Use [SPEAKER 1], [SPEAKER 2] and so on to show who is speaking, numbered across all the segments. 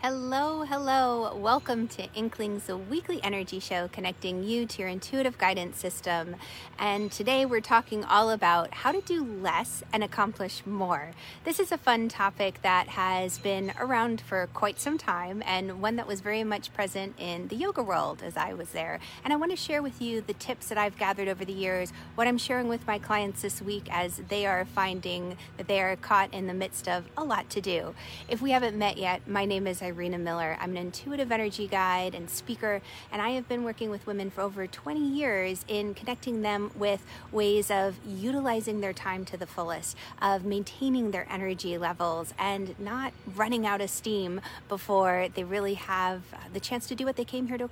[SPEAKER 1] Hello, hello. Welcome to Inklings, a weekly energy show connecting you to your intuitive guidance system. And today we're talking all about how to do less and accomplish more. This is a fun topic that has been around for quite some time and one that was very much present in the yoga world as I was there. And I want to share with you the tips that I've gathered over the years, what I'm sharing with my clients this week as they are finding that they are caught in the midst of a lot to do. If we haven't met yet, my name is Irina Miller. I'm an intuitive energy guide and speaker, and I have been working with women for over 20 years in connecting them with ways of utilizing their time to the fullest, of maintaining their energy levels, and not running out of steam before they really have uh, the chance to do what they came here to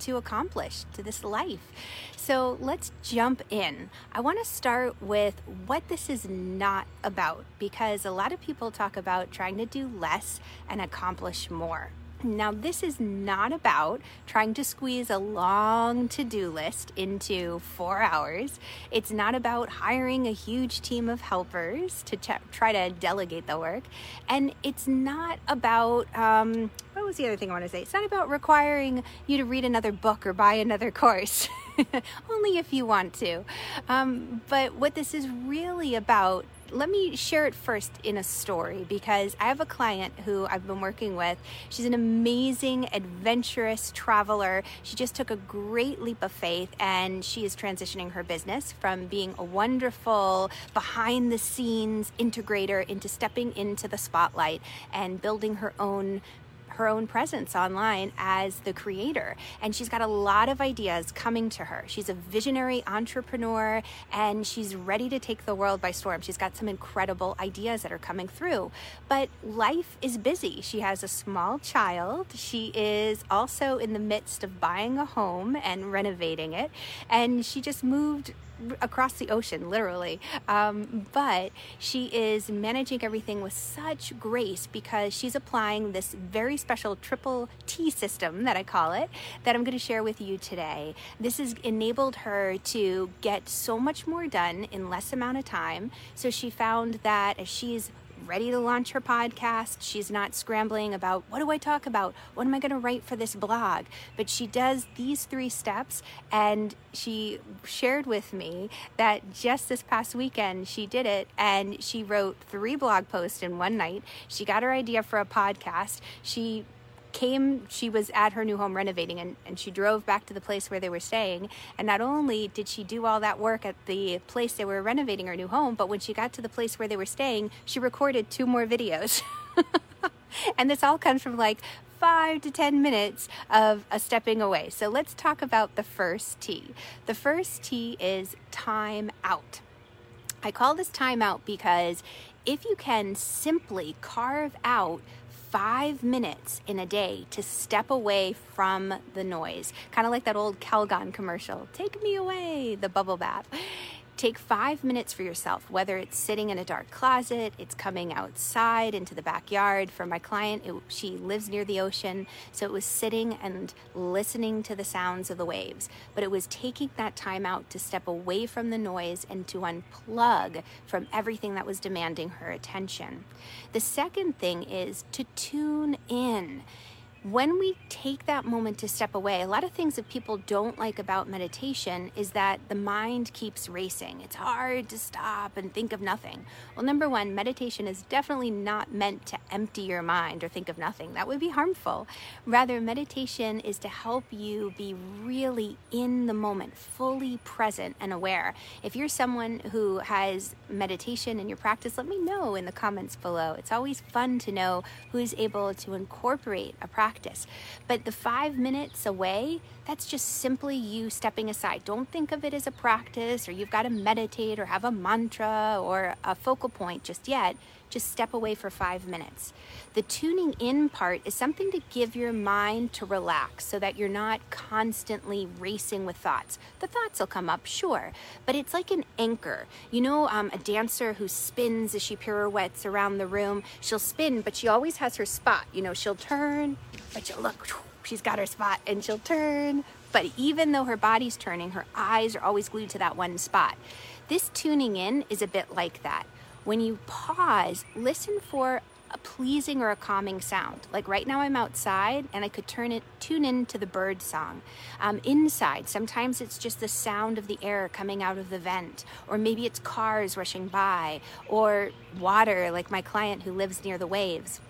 [SPEAKER 1] to accomplish to this life. So let's jump in. I want to start with what this is not about because a lot of people talk about trying to do less and accomplish more. Now, this is not about trying to squeeze a long to do list into four hours. It's not about hiring a huge team of helpers to ch- try to delegate the work. And it's not about, um, was the other thing I want to say? It's not about requiring you to read another book or buy another course. Only if you want to. Um, but what this is really about let me share it first in a story because I have a client who I've been working with. She's an amazing, adventurous traveler. She just took a great leap of faith and she is transitioning her business from being a wonderful behind the scenes integrator into stepping into the spotlight and building her own her own presence online as the creator. And she's got a lot of ideas coming to her. She's a visionary entrepreneur and she's ready to take the world by storm. She's got some incredible ideas that are coming through. But life is busy. She has a small child. She is also in the midst of buying a home and renovating it. And she just moved across the ocean, literally. Um, but she is managing everything with such grace because she's applying this very triple T system that I call it that I'm going to share with you today. This has enabled her to get so much more done in less amount of time. So she found that as she's ready to launch her podcast. She's not scrambling about what do I talk about? What am I going to write for this blog? But she does these three steps and she shared with me that just this past weekend she did it and she wrote three blog posts in one night. She got her idea for a podcast. She came she was at her new home renovating and, and she drove back to the place where they were staying. And not only did she do all that work at the place they were renovating her new home but when she got to the place where they were staying she recorded two more videos. And this all comes from like five to ten minutes of a stepping away. So let's talk about the first t. The first t is time out. I call this time out because if you can simply carve out five minutes in a day to step away from the noise. Kind of like that old Calgon commercial Take me away, the bubble bath. Take five minutes for yourself, whether it's sitting in a dark closet, it's coming outside into the backyard. For my client, it, she lives near the ocean, so it was sitting and listening to the sounds of the waves. But it was taking that time out to step away from the noise and to unplug from everything that was demanding her attention. The second thing is to tune in when we take that moment to step away, a lot of things that people don't like about meditation is that the mind keeps racing. It's hard to stop and think of nothing. Well, number one, meditation is definitely not meant to empty your mind or think of nothing. That would be harmful. Rather, meditation is to help you be really in the moment, fully present and aware. If you're someone who has meditation in your practice, let me know in the comments below. It's always fun to know who's able to incorporate a practice practice. But the five minutes away, that's just simply you stepping aside. Don't think of it as a practice or you've got to meditate or have a mantra or a focal point just yet. Just step away for five minutes. The tuning in part is something to give your mind to relax so that you're not constantly racing with thoughts. The thoughts will come up, sure, but it's like an anchor. You know, um, a dancer who spins as she pirouettes around the room, she'll spin, but she always has her spot. You know, she'll turn, but you'll look, she's got her spot, and she'll turn. But even though her body's turning, her eyes are always glued to that one spot. This tuning in is a bit like that. When you pause, listen for a pleasing or a calming sound. Like right now, I'm outside and I could turn it, tune in to the bird song. Um, inside, sometimes it's just the sound of the air coming out of the vent, or maybe it's cars rushing by, or water, like my client who lives near the waves.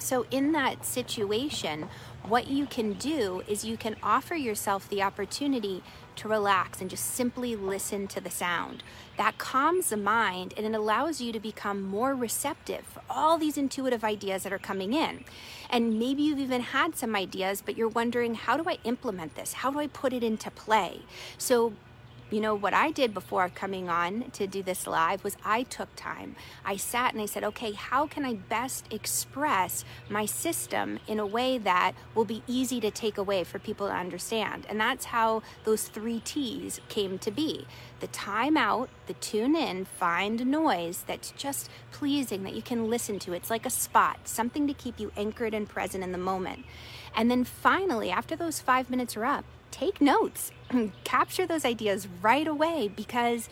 [SPEAKER 1] So, in that situation, what you can do is you can offer yourself the opportunity to relax and just simply listen to the sound. That calms the mind and it allows you to become more receptive for all these intuitive ideas that are coming in. And maybe you've even had some ideas, but you're wondering, how do I implement this? How do I put it into play? So, you know, what I did before coming on to do this live was I took time. I sat and I said, okay, how can I best express my system in a way that will be easy to take away for people to understand? And that's how those three T's came to be the time out, the tune in, find noise that's just pleasing that you can listen to. It's like a spot, something to keep you anchored and present in the moment. And then finally, after those five minutes are up, take notes, capture those ideas right away because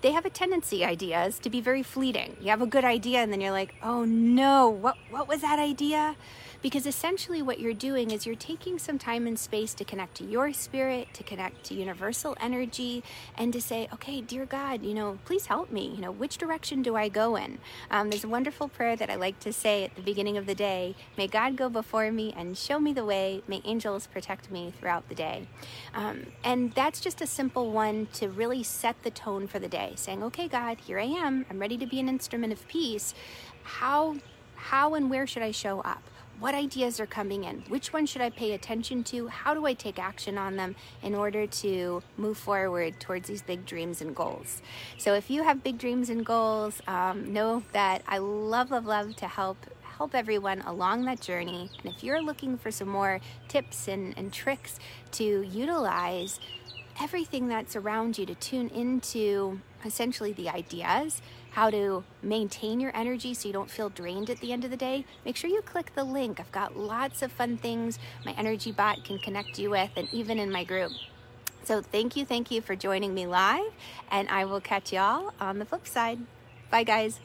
[SPEAKER 1] they have a tendency ideas to be very fleeting. You have a good idea and then you're like, "Oh no, what what was that idea?" Because essentially, what you're doing is you're taking some time and space to connect to your spirit, to connect to universal energy, and to say, okay, dear God, you know, please help me. You know, which direction do I go in? Um, there's a wonderful prayer that I like to say at the beginning of the day May God go before me and show me the way. May angels protect me throughout the day. Um, and that's just a simple one to really set the tone for the day, saying, okay, God, here I am. I'm ready to be an instrument of peace. How how and where should I show up? What ideas are coming in, which one should I pay attention to, how do I take action on them in order to move forward towards these big dreams and goals. So if you have big dreams and goals, um, know that I love, love, love to help help everyone along that journey. And if you're looking for some more tips and, and tricks to utilize everything that's around you to tune into essentially the ideas how to maintain your energy so you don't feel drained at the end of the day, make sure you click the link. I've got lots of fun things my energy bot can connect you with, and even in my group. So, thank you, thank you for joining me live, and I will catch y'all on the flip side. Bye, guys.